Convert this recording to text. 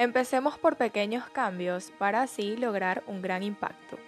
Empecemos por pequeños cambios para así lograr un gran impacto.